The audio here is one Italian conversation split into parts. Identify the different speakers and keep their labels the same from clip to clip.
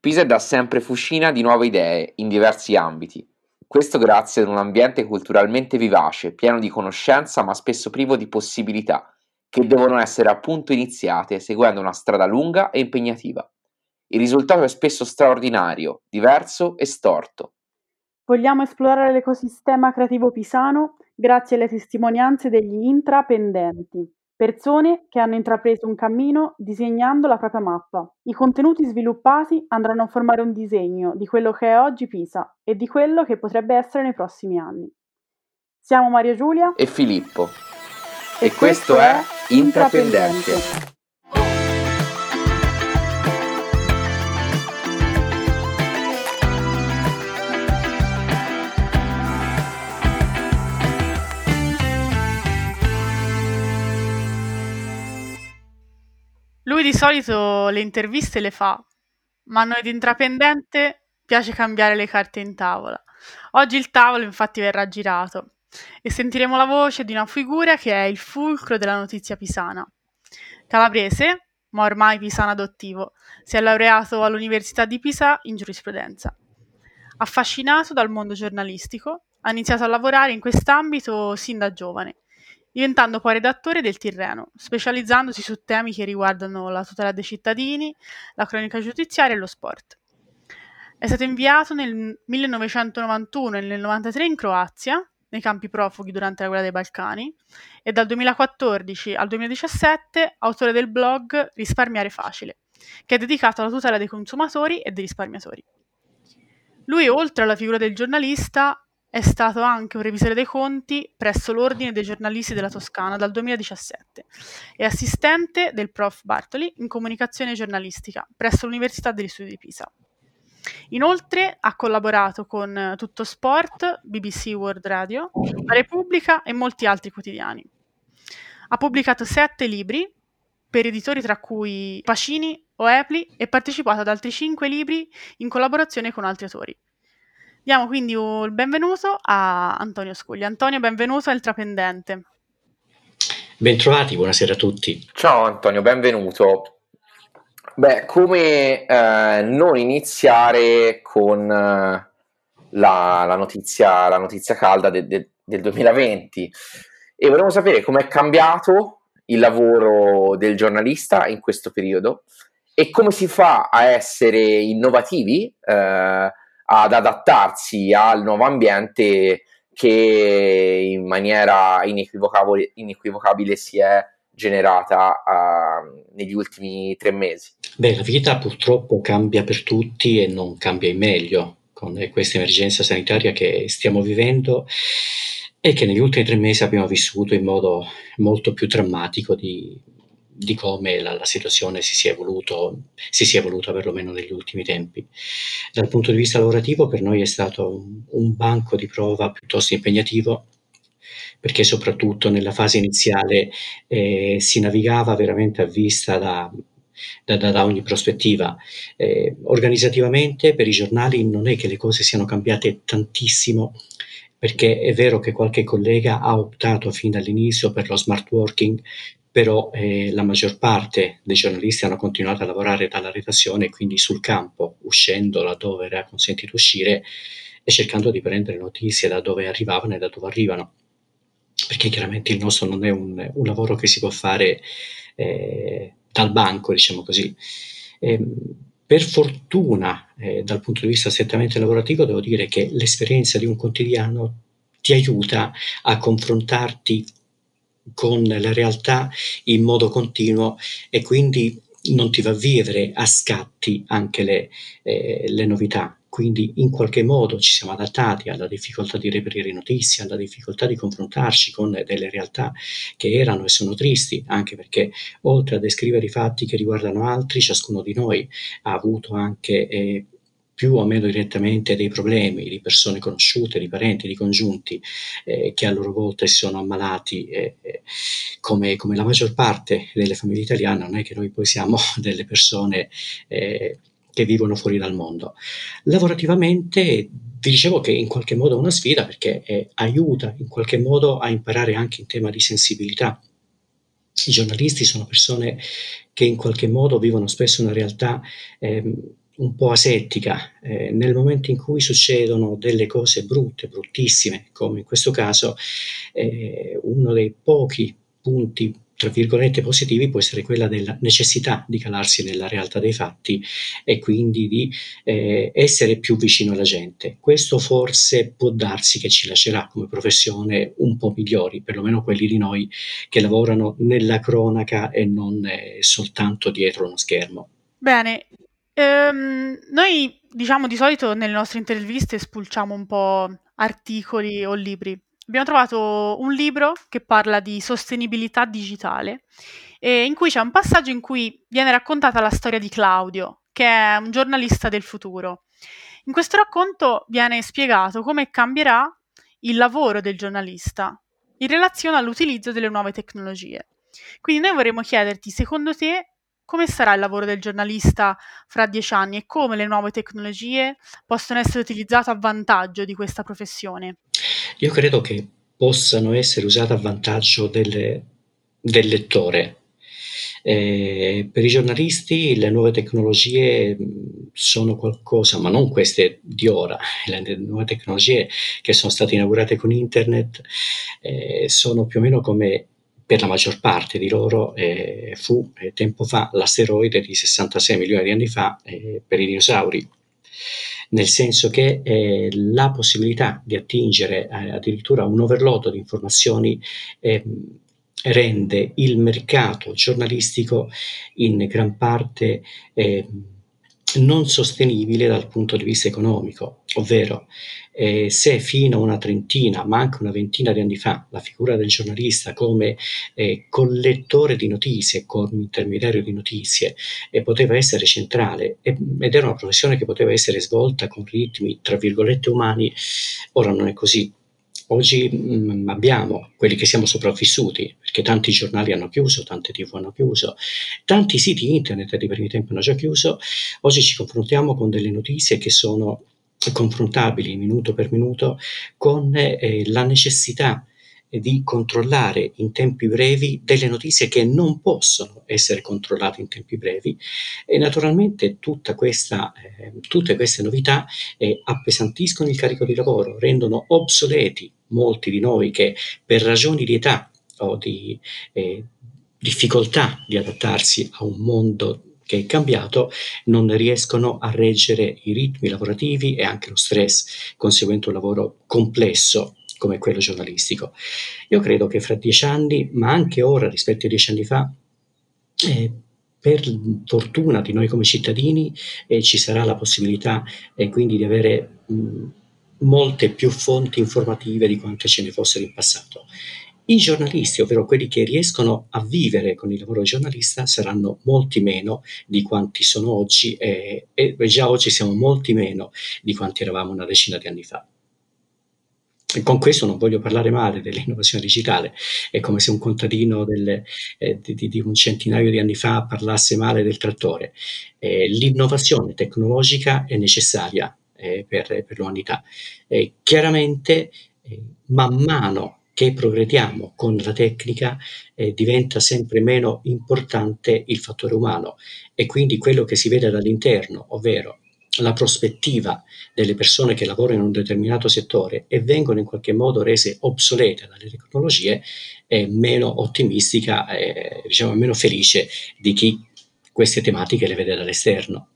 Speaker 1: Pisa è da sempre fucina di nuove idee in diversi ambiti. Questo grazie ad un ambiente culturalmente vivace, pieno di conoscenza ma spesso privo di possibilità, che devono essere appunto iniziate seguendo una strada lunga e impegnativa. Il risultato è spesso straordinario, diverso e storto.
Speaker 2: Vogliamo esplorare l'ecosistema creativo pisano grazie alle testimonianze degli intrapendenti. Persone che hanno intrapreso un cammino disegnando la propria mappa. I contenuti sviluppati andranno a formare un disegno di quello che è oggi Pisa e di quello che potrebbe essere nei prossimi anni. Siamo Maria Giulia
Speaker 1: e Filippo e, e questo, questo è Intrapendente.
Speaker 2: Lui di solito le interviste le fa, ma a noi di intrapendente piace cambiare le carte in tavola. Oggi il tavolo infatti verrà girato e sentiremo la voce di una figura che è il fulcro della notizia pisana. Calabrese, ma ormai pisano adottivo, si è laureato all'Università di Pisa in giurisprudenza. Affascinato dal mondo giornalistico, ha iniziato a lavorare in quest'ambito sin da giovane diventando poi redattore del Tirreno, specializzandosi su temi che riguardano la tutela dei cittadini, la cronaca giudiziaria e lo sport. È stato inviato nel 1991 e nel 1993 in Croazia, nei campi profughi durante la guerra dei Balcani, e dal 2014 al 2017 autore del blog Risparmiare Facile, che è dedicato alla tutela dei consumatori e dei risparmiatori. Lui, oltre alla figura del giornalista, è stato anche un revisore dei conti presso l'Ordine dei giornalisti della Toscana dal 2017 e assistente del prof. Bartoli in comunicazione giornalistica presso l'Università degli Studi di Pisa. Inoltre ha collaborato con Tutto Sport, BBC World Radio, La Repubblica e molti altri quotidiani. Ha pubblicato sette libri per editori tra cui Pacini o Epli e partecipato ad altri cinque libri in collaborazione con altri autori. Diamo quindi il benvenuto a Antonio Scuglia. Antonio, benvenuto al Trapendente.
Speaker 3: Bentrovati, buonasera a tutti.
Speaker 1: Ciao Antonio, benvenuto. Beh, come eh, non iniziare con eh, la, la, notizia, la, notizia, calda de, de, del 2020 e volevo sapere com'è cambiato il lavoro del giornalista in questo periodo e come si fa a essere innovativi eh, ad adattarsi al nuovo ambiente che in maniera inequivocabile, inequivocabile si è generata uh, negli ultimi tre mesi.
Speaker 3: Beh, la vita purtroppo cambia per tutti e non cambia in meglio con questa emergenza sanitaria che stiamo vivendo e che negli ultimi tre mesi abbiamo vissuto in modo molto più drammatico di, di come la, la situazione si sia, evoluto, si sia evoluta perlomeno negli ultimi tempi. Dal punto di vista lavorativo per noi è stato un, banco di prova piuttosto impegnativo perché soprattutto nella fase iniziale eh, si navigava veramente a vista da, da, da, ogni prospettiva. Eh, organizzativamente per i giornali non è che le cose siano cambiate tantissimo, perché è vero che qualche collega ha optato fin dall'inizio per lo smart working, però eh, la maggior parte dei giornalisti hanno continuato a lavorare dalla redazione, quindi sul campo, uscendo laddove era consentito uscire e cercando di prendere notizie da dove arrivavano e da dove arrivano. Perché chiaramente il nostro non è un, un lavoro che si può fare eh, dal banco, diciamo così. Eh, per fortuna, eh, dal punto di vista strettamente lavorativo, devo dire che l'esperienza di un quotidiano ti aiuta a confrontarti con la realtà in modo continuo e quindi non ti va a vivere a scatti anche le, eh, le novità. Quindi in qualche modo ci siamo adattati alla difficoltà di reperire notizie, alla difficoltà di confrontarci con delle realtà che erano e sono tristi, anche perché oltre a descrivere i fatti che riguardano altri, ciascuno di noi ha avuto anche eh, più o meno direttamente dei problemi di persone conosciute, di parenti, di congiunti eh, che a loro volta si sono ammalati, eh, come, come, la maggior parte delle famiglie italiane, non è che noi poi siamo delle persone eh, che vivono fuori dal mondo. Lavorativamente vi dicevo che in qualche modo è una sfida perché eh, aiuta in qualche modo a imparare anche in tema di sensibilità. I giornalisti sono persone che in qualche modo vivono spesso una realtà ehm, un po' asettica. Eh, nel momento in cui succedono delle cose brutte, bruttissime, come in questo caso, eh, uno dei pochi punti tra virgolette positivi può essere quella della necessità di calarsi nella realtà dei fatti e quindi di eh, essere più vicino alla gente. Questo forse può darsi che ci lascerà come professione un po' migliori, perlomeno quelli di noi che lavorano nella cronaca e non eh, soltanto dietro uno schermo.
Speaker 2: Bene, ehm, noi diciamo di solito nelle nostre interviste spulciamo un po' articoli o libri abbiamo trovato un libro che parla di sostenibilità digitale e in cui c'è un passaggio in cui viene raccontata la storia di Claudio, che è un giornalista del futuro. In questo racconto viene spiegato come cambierà il lavoro del giornalista in relazione all'utilizzo delle nuove tecnologie. Quindi noi vorremmo chiederti, secondo te, come sarà il lavoro del giornalista fra dieci anni e come le nuove tecnologie possono essere utilizzate a vantaggio di questa professione?
Speaker 3: Io credo che possano essere usate a vantaggio delle, del lettore. Eh, per i giornalisti le nuove tecnologie sono qualcosa, ma non queste di ora, le nuove tecnologie che sono state inaugurate con internet eh, sono più o meno come per la maggior parte di loro eh, fu eh, tempo fa l'asteroide di 66 milioni di anni fa eh, per i dinosauri, nel senso che eh, la possibilità di attingere eh, addirittura un overload di informazioni ehm, rende il mercato giornalistico in gran parte ehm, non sostenibile dal punto di vista economico, ovvero eh, se fino a una trentina, ma anche una ventina di anni fa, la figura del giornalista come eh, collettore di notizie, come intermediario di notizie, eh, poteva essere centrale ed era una professione che poteva essere svolta con ritmi, tra virgolette, umani, ora non è così. Oggi mh, mm, abbiamo quelli che siamo sopravvissuti, perché tanti giornali hanno chiuso, tante tv hanno chiuso, tanti siti internet di primi tempi hanno già chiuso, oggi ci confrontiamo con delle notizie che sono confrontabili minuto per minuto con eh, la necessità di controllare in tempi brevi delle notizie che non possono essere controllate in tempi brevi. E naturalmente questa, eh, tutte queste novità eh, appesantiscono il carico di lavoro, rendono obsoleti molti di noi che per ragioni di età o di eh, difficoltà di adattarsi a un mondo che è cambiato, non riescono a reggere i ritmi lavorativi e anche lo stress conseguente un lavoro complesso come quello giornalistico. Io credo che fra dieci anni, ma anche ora rispetto ai dieci anni fa, eh, per fortuna di noi come cittadini eh, ci sarà la possibilità eh, quindi di avere mh, molte più fonti informative di quante ce ne fossero in passato. I giornalisti, ovvero quelli che riescono a vivere con il lavoro di giornalista, saranno molti meno di quanti sono oggi e, e già oggi siamo molti meno di quanti eravamo una decina di anni fa. E con questo non voglio parlare male dell'innovazione digitale, è come se un contadino delle, eh, di, di, un centinaio di anni fa parlasse male del trattore. Eh, l'innovazione tecnologica è necessaria eh, per, per, l'umanità. chiaramente, eh, man mano che progrediamo con la tecnica eh, diventa sempre meno importante il fattore umano e quindi quello che si vede dall'interno, ovvero la prospettiva delle persone che lavorano in un determinato settore e vengono in qualche modo rese obsolete dalle tecnologie è meno ottimistica, e, diciamo meno felice di chi queste tematiche le vede dall'esterno.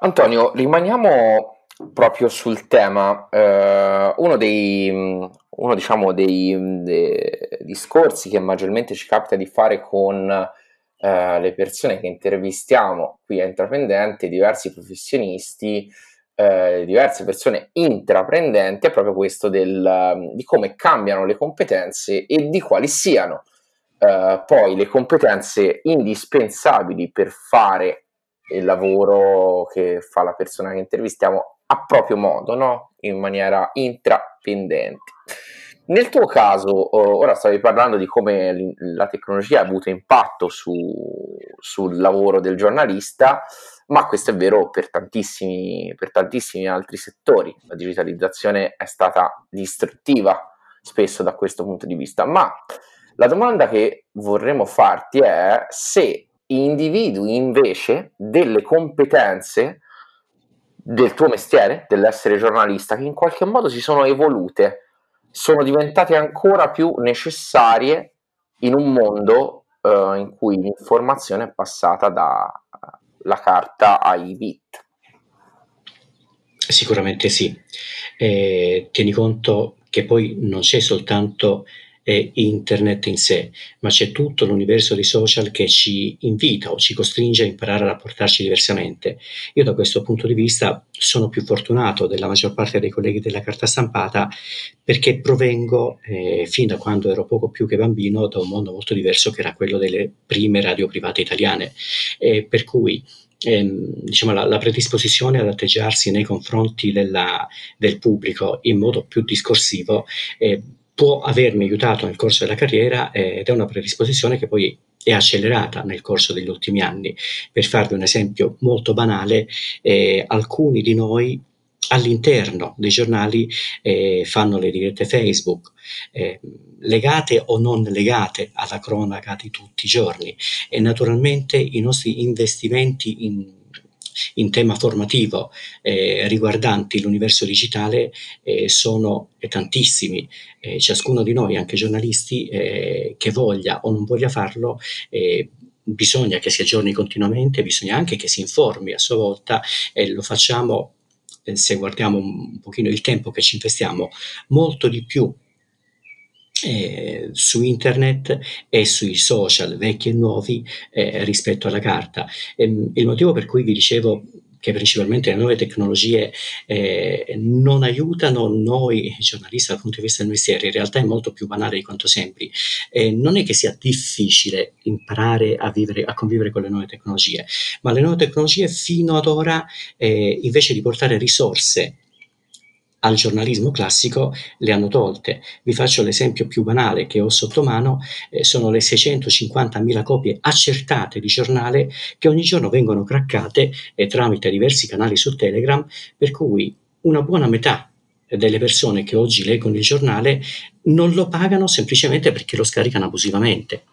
Speaker 1: Antonio, rimaniamo proprio sul tema. Eh, uno dei, uno, diciamo, dei, dei, discorsi che maggiormente ci capita di fare con eh, le persone che intervistiamo qui a Intraprendente, diversi professionisti, eh, diverse persone intraprendenti, è proprio questo del, di come cambiano le competenze e di quali siano eh, poi le competenze indispensabili per fare il lavoro che fa la persona che intervistiamo a proprio modo, no? in maniera intraprendente. Nel tuo caso, ora stavi parlando di come la tecnologia ha avuto impatto su, sul lavoro del giornalista, ma questo è vero per tantissimi, per tantissimi altri settori. La digitalizzazione è stata distruttiva spesso da questo punto di vista, ma la domanda che vorremmo farti è se individui invece delle competenze del tuo mestiere, dell'essere giornalista, che in qualche modo si sono evolute, sono diventate ancora più necessarie in un mondo uh, in cui l'informazione è passata dalla carta ai bit.
Speaker 3: Sicuramente sì. Eh, tieni conto che poi non c'è soltanto è internet in sé, ma c'è tutto l'universo dei social che ci invita o ci costringe a imparare a rapportarci diversamente. Io da questo punto di vista sono più fortunato della maggior parte dei colleghi della carta stampata perché provengo, eh, fin da quando ero poco più che bambino, da un mondo molto diverso che era quello delle prime radio private italiane. Eh, per cui ehm, diciamo, la, la, predisposizione ad atteggiarsi nei confronti della, del pubblico in modo più discorsivo eh, può avermi aiutato nel corso della carriera eh, ed è una predisposizione che poi è accelerata nel corso degli ultimi anni. Per farvi un esempio molto banale, eh, alcuni di noi all'interno dei giornali eh, fanno le dirette Facebook, eh, legate o non legate alla cronaca di tutti i giorni e naturalmente i nostri investimenti in in tema formativo eh, riguardanti l'universo digitale eh, sono tantissimi. Eh, ciascuno di noi, anche giornalisti, eh, che voglia o non voglia farlo, eh, bisogna che si aggiorni continuamente, bisogna anche che si informi a sua volta e lo facciamo eh, se guardiamo un pochino il tempo che ci investiamo, molto di più eh, su internet e sui social vecchi e nuovi eh, rispetto alla carta. E, ehm, il motivo per cui vi dicevo che principalmente le nuove tecnologie eh, non aiutano noi giornalisti dal punto di vista del mestiere, in realtà è molto più banale di quanto sembri. Eh, non è che sia difficile imparare a, vivere, a convivere con le nuove tecnologie, ma le nuove tecnologie fino ad ora, eh, invece di portare risorse al giornalismo classico le hanno tolte. Vi faccio l'esempio più banale che ho sotto mano, eh, sono le 650.000 copie accertate di giornale che ogni giorno vengono craccate eh, tramite diversi canali su Telegram, per cui una buona metà delle persone che oggi leggono il giornale non lo pagano semplicemente perché lo scaricano abusivamente.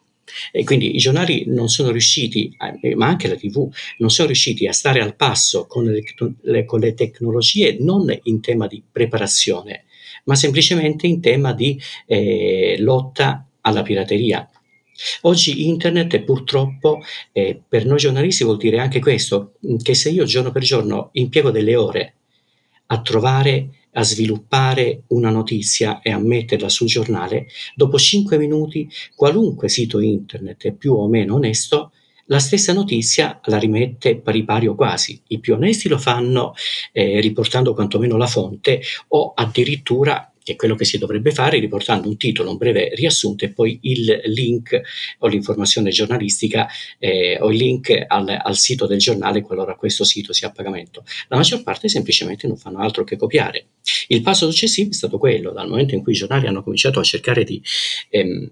Speaker 3: E quindi i giornali non sono riusciti, eh, ma anche la TV, non sono riusciti a stare al passo con le, le, con le tecnologie non in tema di preparazione, ma semplicemente in tema di eh, lotta alla pirateria. Oggi internet purtroppo eh, per noi giornalisti vuol dire anche questo, che se io giorno per giorno impiego delle ore a trovare a sviluppare una notizia e a metterla sul giornale, dopo 5 minuti qualunque sito internet più o meno onesto la stessa notizia la rimette pari pari o quasi. I più onesti lo fanno eh, riportando quantomeno la fonte o addirittura che è quello che si dovrebbe fare, riportando un titolo, un breve riassunto e poi il link o l'informazione giornalistica eh, o il link al, al, sito del giornale qualora questo sito sia a pagamento. La maggior parte semplicemente non fanno altro che copiare. Il passo successivo è stato quello, dal momento in cui i giornali hanno cominciato a cercare di... Ehm,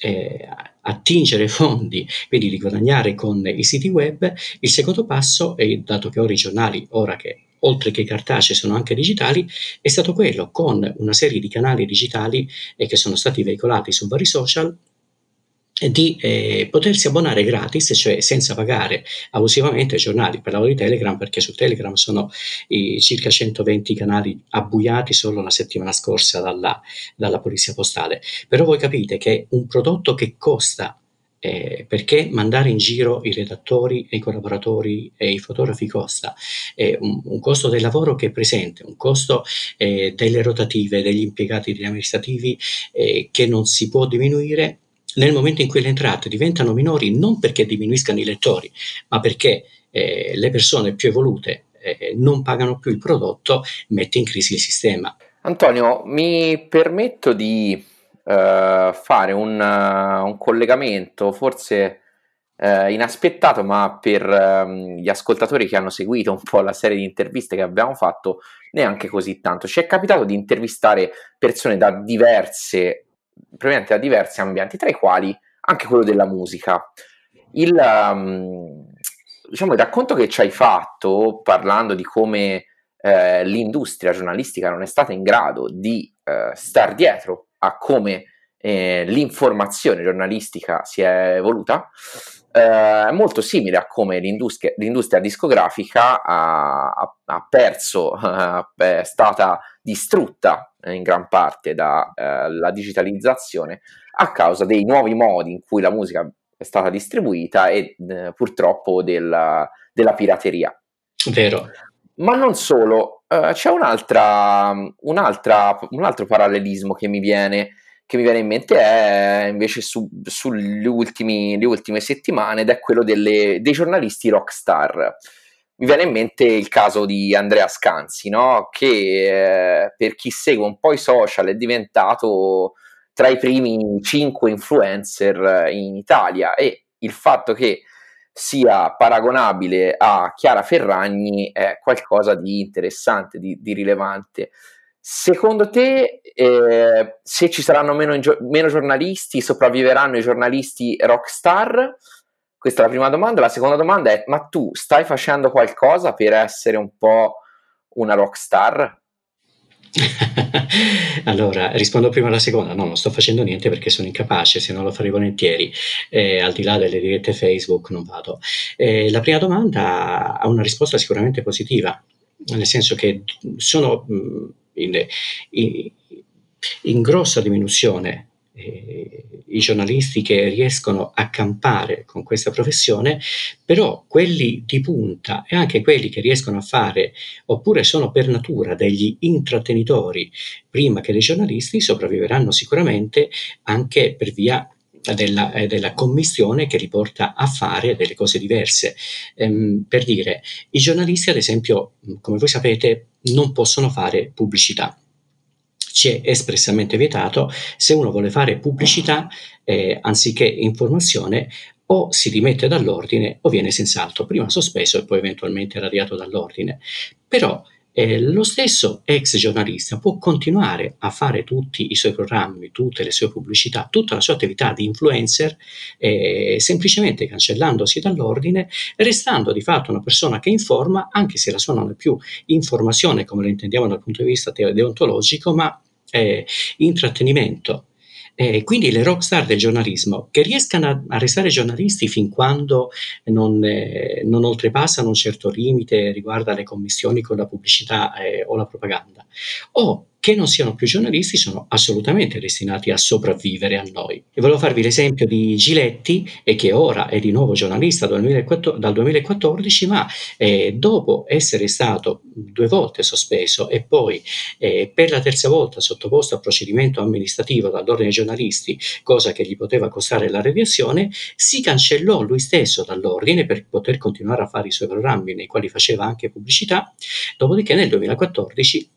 Speaker 3: eh, attingere fondi, quindi di guadagnare con i siti web, il secondo passo, è, dato che ora i giornali, ora che oltre che cartacei sono anche digitali, è stato quello con una serie di canali digitali eh, che sono stati veicolati su vari social di eh, potersi abbonare gratis, cioè senza pagare abusivamente ai giornali. Parlavo di Telegram perché su Telegram sono i circa 120 canali abbuiati solo la settimana scorsa dalla, dalla polizia postale. Però voi capite che un prodotto che costa eh, perché mandare in giro i redattori i collaboratori e i fotografi costa? Eh, un, un, costo del lavoro che è presente, un costo eh, delle rotative, degli impiegati degli amministrativi eh, che non si può diminuire nel momento in cui le entrate diventano minori non perché diminuiscano i lettori, ma perché eh, le persone più evolute eh, non pagano più il prodotto, mette in crisi il sistema.
Speaker 1: Antonio, mi permetto di uh, fare un, uh, un, collegamento forse uh, inaspettato, ma per um, gli ascoltatori che hanno seguito un po' la serie di interviste che abbiamo fatto, neanche così tanto. Ci è capitato di intervistare persone da diverse, probabilmente da diversi ambienti, tra i quali anche quello della musica. Il, um, diciamo, il racconto che ci hai fatto parlando di come eh, l'industria giornalistica non è stata in grado di eh, star dietro a come eh, l'informazione giornalistica si è evoluta, eh, è molto simile a come l'industria, l'industria discografica ha, ha perso, è stata distrutta in gran parte dalla eh, digitalizzazione a causa dei nuovi modi in cui la musica è stata distribuita e eh, purtroppo della, della pirateria.
Speaker 3: Vero.
Speaker 1: Ma non solo, uh, c'è un'altra, un'altra, un altro parallelismo che mi viene, che mi viene in mente è invece su, sulle ultime settimane ed è quello delle, dei giornalisti rockstar. Mi viene in mente il caso di Andrea Scanzi, no? che eh, per chi segue un po' i social è diventato tra i primi cinque influencer in Italia e il fatto che sia paragonabile a Chiara Ferragni è qualcosa di interessante, di, di rilevante. Secondo te, eh, se ci saranno meno, meno, giornalisti, sopravviveranno i giornalisti rockstar? Questa è la prima domanda. La seconda domanda è: ma tu stai facendo qualcosa per essere un po' una rockstar?
Speaker 3: allora, rispondo prima alla seconda. No, non sto facendo niente perché sono incapace, se non lo farei volentieri. Eh, al di là delle dirette Facebook non vado. Eh, la prima domanda ha una risposta sicuramente positiva, nel senso che sono mm, in, in, in grossa diminuzione eh, i giornalisti che riescono a campare con questa professione, però quelli di punta e anche quelli che riescono a fare, oppure sono per natura degli intrattenitori prima che dei giornalisti, sopravviveranno sicuramente anche per via della, eh, della, commissione che li porta a fare delle cose diverse. Ehm, per dire, i giornalisti, ad esempio, come voi sapete, non possono fare pubblicità ci è espressamente vietato se uno vuole fare pubblicità eh, anziché informazione o si rimette dall'ordine o viene senz'altro prima sospeso e poi eventualmente radiato dall'ordine. Però eh, lo stesso ex giornalista può continuare a fare tutti i suoi programmi, tutte le sue pubblicità, tutta la sua attività di influencer, eh, semplicemente cancellandosi dall'ordine, restando di fatto una persona che informa, anche se la sua non è più informazione come lo intendiamo dal punto di vista deontologico, ma eh, intrattenimento. Eh, quindi le rockstar del giornalismo che riescano a, a restare giornalisti fin quando non, eh, non, oltrepassano un certo limite riguardo alle commissioni con la pubblicità eh, o la propaganda, o che non siano più giornalisti sono assolutamente destinati a sopravvivere a noi. E volevo farvi l'esempio di Giletti, e che ora è di nuovo giornalista dal 2014, dal 2014 ma eh, dopo essere stato due volte sospeso e poi eh, per la terza volta sottoposto a procedimento amministrativo dall'ordine dei giornalisti, cosa che gli poteva costare la radiazione, si cancellò lui stesso dall'ordine per poter continuare a fare i suoi programmi nei quali faceva anche pubblicità, dopodiché nel 2014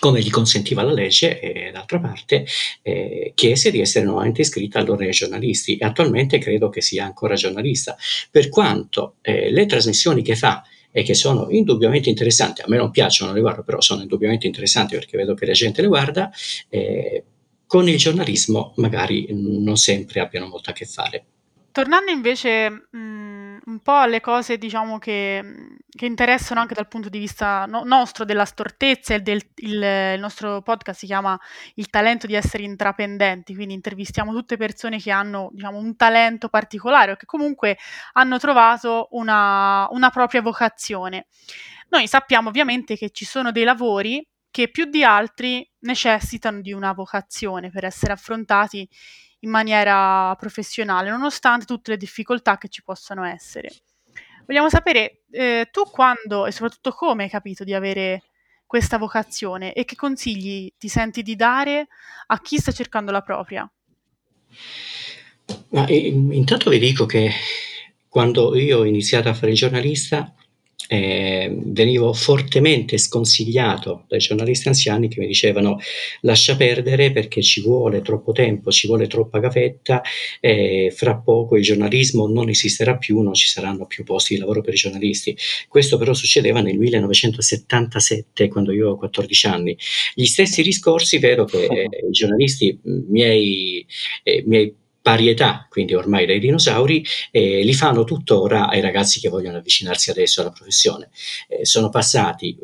Speaker 3: come gli consentiva la legge e d'altra parte eh, chiese di essere nuovamente iscritta all'ordine dei giornalisti e attualmente credo che sia ancora giornalista, per quanto eh, le trasmissioni che fa e che sono indubbiamente interessanti, a me non piacciono, le guardo, però sono indubbiamente interessanti perché vedo che la gente le guarda, eh, con il giornalismo magari non sempre abbiano molto a che fare.
Speaker 2: Tornando invece mh, un po' alle cose, diciamo, che, che, interessano anche dal punto di vista no- nostro, della stortezza, e del, il, il, nostro podcast si chiama Il talento di essere intraprendenti, quindi intervistiamo tutte persone che hanno, diciamo, un talento particolare o che comunque hanno trovato una, una propria vocazione. Noi sappiamo ovviamente che ci sono dei lavori che più di altri necessitano di una vocazione per essere affrontati in maniera professionale, nonostante tutte le difficoltà che ci possano essere. Vogliamo sapere eh, tu quando e soprattutto come hai capito di avere questa vocazione e che consigli ti senti di dare a chi sta cercando la propria?
Speaker 3: Ma, eh, intanto vi dico che quando io ho iniziato a fare giornalista eh, venivo fortemente sconsigliato dai giornalisti anziani che mi dicevano lascia perdere perché ci vuole troppo tempo, ci vuole troppa gavetta, eh, fra poco il giornalismo non esisterà più, non ci saranno più posti di lavoro per i giornalisti. Questo però succedeva nel 1977 quando io avevo 14 anni. Gli stessi discorsi, vedo che eh, i giornalisti miei, eh, miei parietà, quindi ormai dai dinosauri, eh, li fanno tuttora ai ragazzi che vogliono avvicinarsi adesso alla professione. Eh, sono passati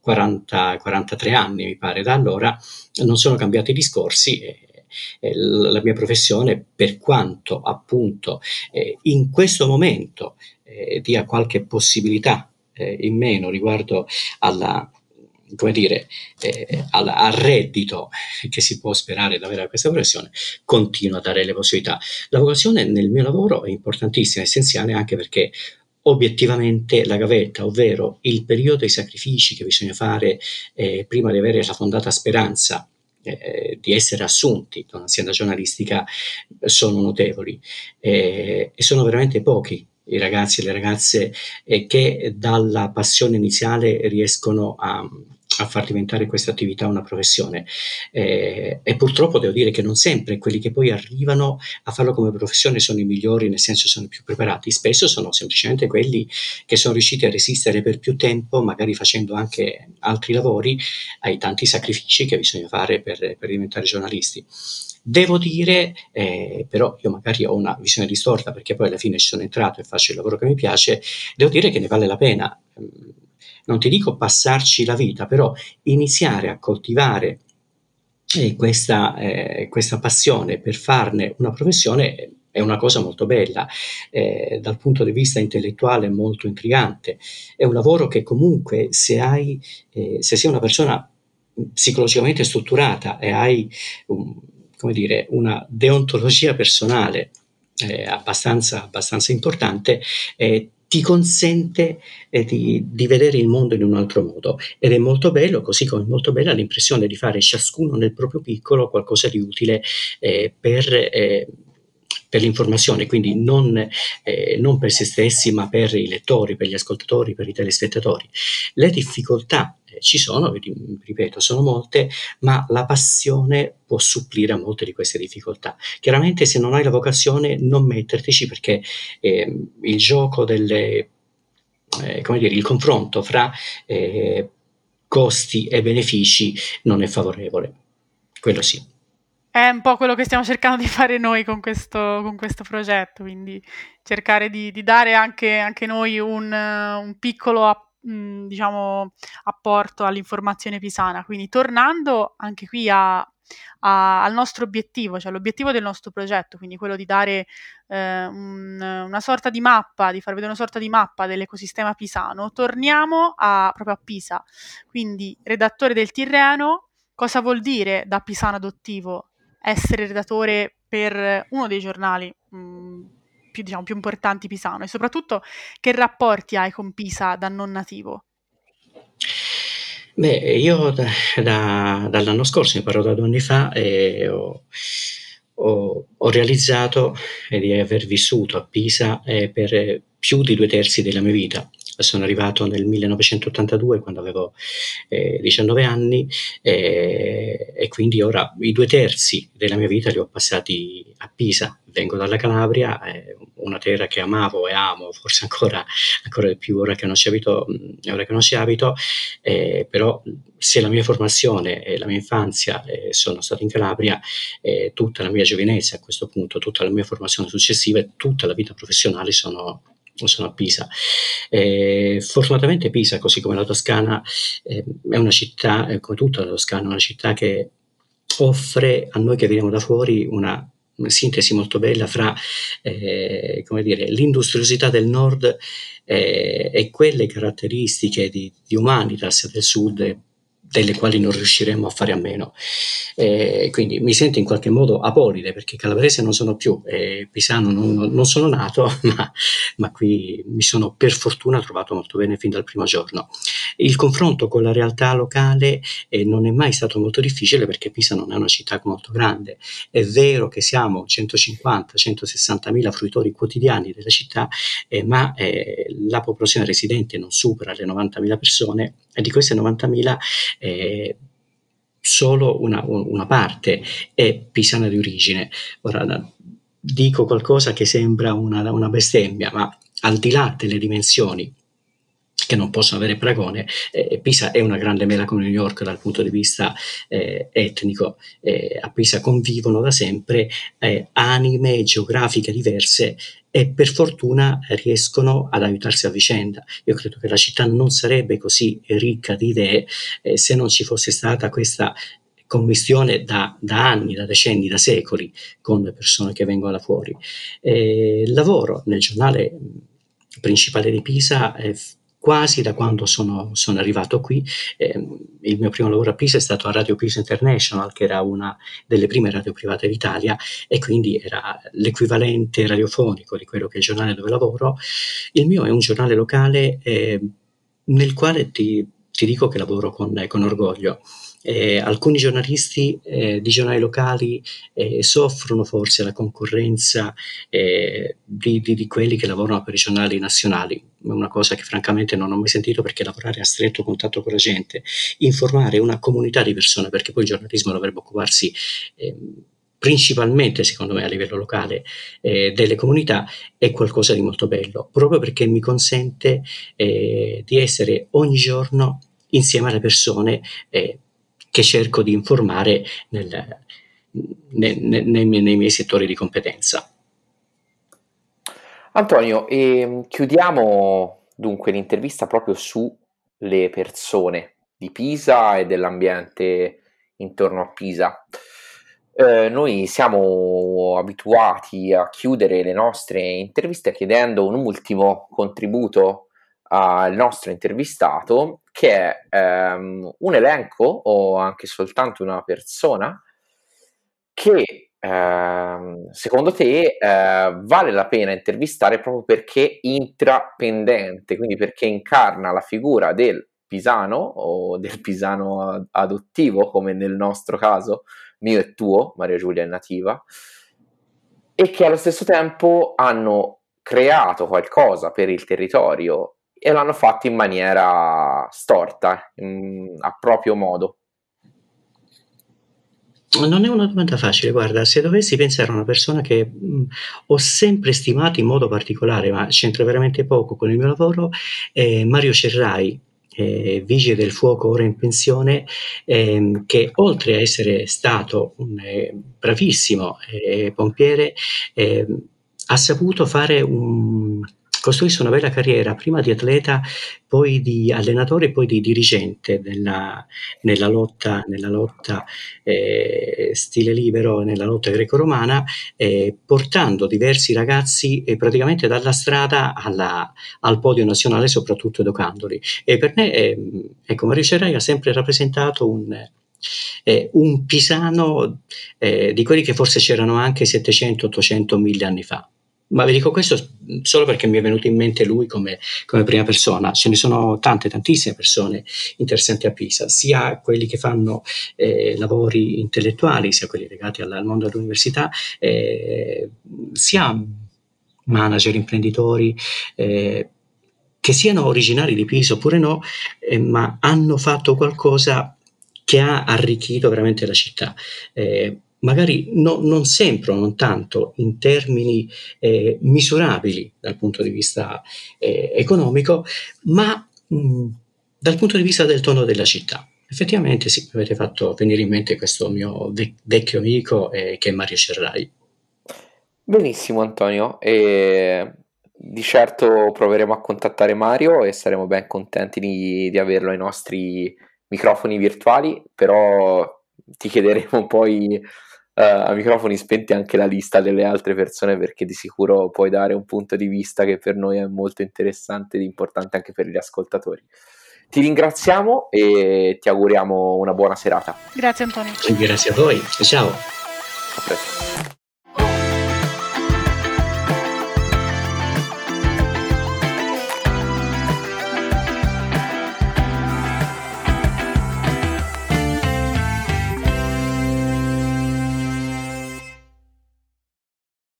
Speaker 3: 40, 43 anni, mi pare, da allora, non sono cambiati i discorsi. Eh, la mia professione per quanto appunto eh, in questo momento eh, dia qualche possibilità eh, in meno riguardo alla, come dire, eh, al, al, reddito che si può sperare di avere da questa professione, continua a dare le possibilità. La vocazione nel mio lavoro è importantissima, è essenziale anche perché obiettivamente la gavetta, ovvero il periodo dei sacrifici che bisogna fare eh, prima di avere la fondata speranza eh, di essere assunti da un'azienda giornalistica, sono notevoli eh, e sono veramente pochi i ragazzi e le ragazze eh, che dalla passione iniziale riescono a, a far diventare questa attività una professione. Eh, e purtroppo devo dire che non sempre quelli che poi arrivano a farlo come professione sono i migliori, nel senso sono i più preparati, spesso sono semplicemente quelli che sono riusciti a resistere per più tempo, magari facendo anche altri lavori, ai tanti sacrifici che bisogna fare per, per diventare giornalisti. Devo dire, eh, però io magari ho una visione distorta perché poi alla fine ci sono entrato e faccio il lavoro che mi piace, devo dire che ne vale la pena non ti dico passarci la vita, però iniziare a coltivare eh, questa, eh, questa, passione per farne una professione è una cosa molto bella, eh, dal punto di vista intellettuale molto intrigante, è un lavoro che comunque se hai, eh, se sei una persona psicologicamente strutturata e hai um, dire, una deontologia personale eh, abbastanza, abbastanza importante, eh, ti consente eh, di, di, vedere il mondo in un altro modo. Ed è molto bello, così come è molto bella l'impressione di fare ciascuno nel proprio piccolo qualcosa di utile eh, per, eh, per l'informazione, quindi non, eh, non, per se stessi ma per i lettori, per gli ascoltatori, per i telespettatori. Le difficoltà eh, ci sono, ripeto, sono molte, ma la passione può supplire a molte di queste difficoltà. Chiaramente se non hai la vocazione non mettertici perché eh, il gioco delle, eh, come dire, il confronto fra eh, costi e benefici non è favorevole. Quello sì.
Speaker 2: È un po' quello che stiamo cercando di fare noi con questo, con questo progetto, quindi cercare di, di dare anche, anche, noi un, un piccolo apporto mh, diciamo, apporto all'informazione pisana. Quindi tornando anche qui a, a, al nostro obiettivo, cioè l'obiettivo del nostro progetto, quindi quello di dare eh, un, una sorta di mappa, di far vedere una sorta di mappa dell'ecosistema pisano, torniamo a, proprio a Pisa. Quindi redattore del Tirreno, cosa vuol dire da pisano adottivo essere redattore per uno dei giornali mh, più, diciamo, più importanti pisano e soprattutto che rapporti hai con Pisa da non nativo?
Speaker 3: Beh, io da, da, dall'anno scorso, ne parlo da due anni fa, e ho, ho, ho realizzato di aver vissuto a Pisa eh, per più di due terzi della mia vita sono arrivato nel 1982 quando avevo eh, 19 anni eh, e quindi ora i due terzi della mia vita li ho passati a Pisa. Vengo dalla Calabria, eh, una terra che amavo e amo, forse ancora, ancora di più ora che non ci abito, ora che non ci abito eh, però sia la mia formazione e la mia infanzia eh, sono stato in Calabria, eh, tutta la mia giovinezza a questo punto, tutta la mia formazione successiva e tutta la vita professionale sono sono a Pisa. Eh, fortunatamente Pisa, così come la Toscana, eh, è una città, eh, come tutta la Toscana, una città che offre a noi che veniamo da fuori una, sintesi molto bella fra eh, dire, l'industriosità del nord eh, e quelle caratteristiche di, di humanitas del sud delle quali non riusciremo a fare a meno. Eh, quindi mi sento in qualche modo apolide perché calabrese non sono più, eh, pisano non, non, sono nato, ma, ma, qui mi sono per fortuna trovato molto bene fin dal primo giorno. Il confronto con la realtà locale eh, non è mai stato molto difficile perché Pisa non è una città molto grande. È vero che siamo 150-160 mila fruitori quotidiani della città, eh, ma eh, la popolazione residente non supera le 90 mila persone e di queste 90 mila eh, solo una, una, parte è pisana di origine. Ora dico qualcosa che sembra una, una bestemmia, ma al di là delle dimensioni che non possono avere paragone, eh, Pisa è una grande mela come New York dal punto di vista eh, etnico, eh, a Pisa convivono da sempre eh, anime geografiche diverse e per fortuna riescono ad aiutarsi a vicenda. Io credo che la città non sarebbe così ricca di idee eh, se non ci fosse stata questa commistione da, da, anni, da decenni, da secoli con persone che vengono da fuori. Eh, lavoro nel giornale principale di Pisa quasi da quando sono, sono arrivato qui. Eh, il mio primo lavoro a Pisa è stato a Radio Pisa International, che era una delle prime radio private d'Italia e quindi era l'equivalente radiofonico di quello che è il giornale dove lavoro. Il mio è un giornale locale eh, nel quale ti, ti, dico che lavoro con, con orgoglio. Eh, alcuni giornalisti eh, di giornali locali eh, soffrono forse la concorrenza eh, di, di, di, quelli che lavorano per i giornali nazionali, una cosa che francamente non ho mai sentito perché lavorare a stretto contatto con la gente, informare una comunità di persone, perché poi il giornalismo dovrebbe occuparsi ehm, principalmente secondo me a livello locale eh, delle comunità è qualcosa di molto bello, proprio perché mi consente eh, di essere ogni giorno insieme alle persone eh, che cerco di informare nel, nei, nei, nei, nei miei settori di competenza.
Speaker 1: Antonio, e chiudiamo dunque l'intervista proprio sulle persone di Pisa e dell'ambiente intorno a Pisa. Eh, noi siamo abituati a chiudere le nostre interviste chiedendo un ultimo contributo al nostro intervistato che è ehm, un elenco o anche soltanto una persona che ehm, secondo te eh, vale la pena intervistare proprio perché intrapendente, quindi perché incarna la figura del pisano o del pisano adottivo, come nel nostro caso, mio e tuo, Maria Giulia è nativa, e che allo stesso tempo hanno creato qualcosa per il territorio e l'hanno fatto in maniera storta, in, a proprio modo.
Speaker 3: Non è una domanda facile, guarda, se dovessi pensare a una persona che mh, ho sempre stimato in modo particolare, ma c'entra veramente poco con il mio lavoro, è Mario Cerrai, eh, vigile del fuoco ora in pensione, eh, che oltre a essere stato un eh, bravissimo eh, pompiere, ehm, ha saputo fare un costruisse una bella carriera, prima di atleta, poi di allenatore poi di dirigente nella, nella lotta, nella lotta eh, stile libero, nella lotta greco-romana, eh, portando diversi ragazzi eh, praticamente dalla strada alla, al podio nazionale, soprattutto educandoli. E per me, eh, ecco, Mario Cerrai ha sempre rappresentato un, eh, un pisano eh, di quelli che forse c'erano anche 700, 800, 1000 anni fa. Ma vi dico questo solo perché mi è venuto in mente lui come, come, prima persona. Ce ne sono tante, tantissime persone interessanti a Pisa, sia quelli che fanno eh, lavori intellettuali, sia quelli legati al, al mondo dell'università, eh, sia manager, imprenditori, eh, che siano originari di Pisa oppure no, eh, ma hanno fatto qualcosa che ha arricchito veramente la città. Eh, magari no, non sempre o non tanto in termini eh, misurabili dal punto di vista eh, economico, ma mh, dal punto di vista del tono della città. Effettivamente sì, mi avete fatto venire in mente questo mio vec- vecchio amico eh, che è Mario Cerrai.
Speaker 1: Benissimo Antonio, e di certo proveremo a contattare Mario e saremo ben contenti di, di averlo ai nostri microfoni virtuali, però ti chiederemo poi a microfoni spenti anche la lista delle altre persone perché di sicuro puoi dare un punto di vista che per noi è molto interessante ed importante anche per gli ascoltatori. Ti ringraziamo e ti auguriamo una buona serata.
Speaker 2: Grazie Antonio.
Speaker 3: Grazie a voi. Ciao.
Speaker 1: A presto.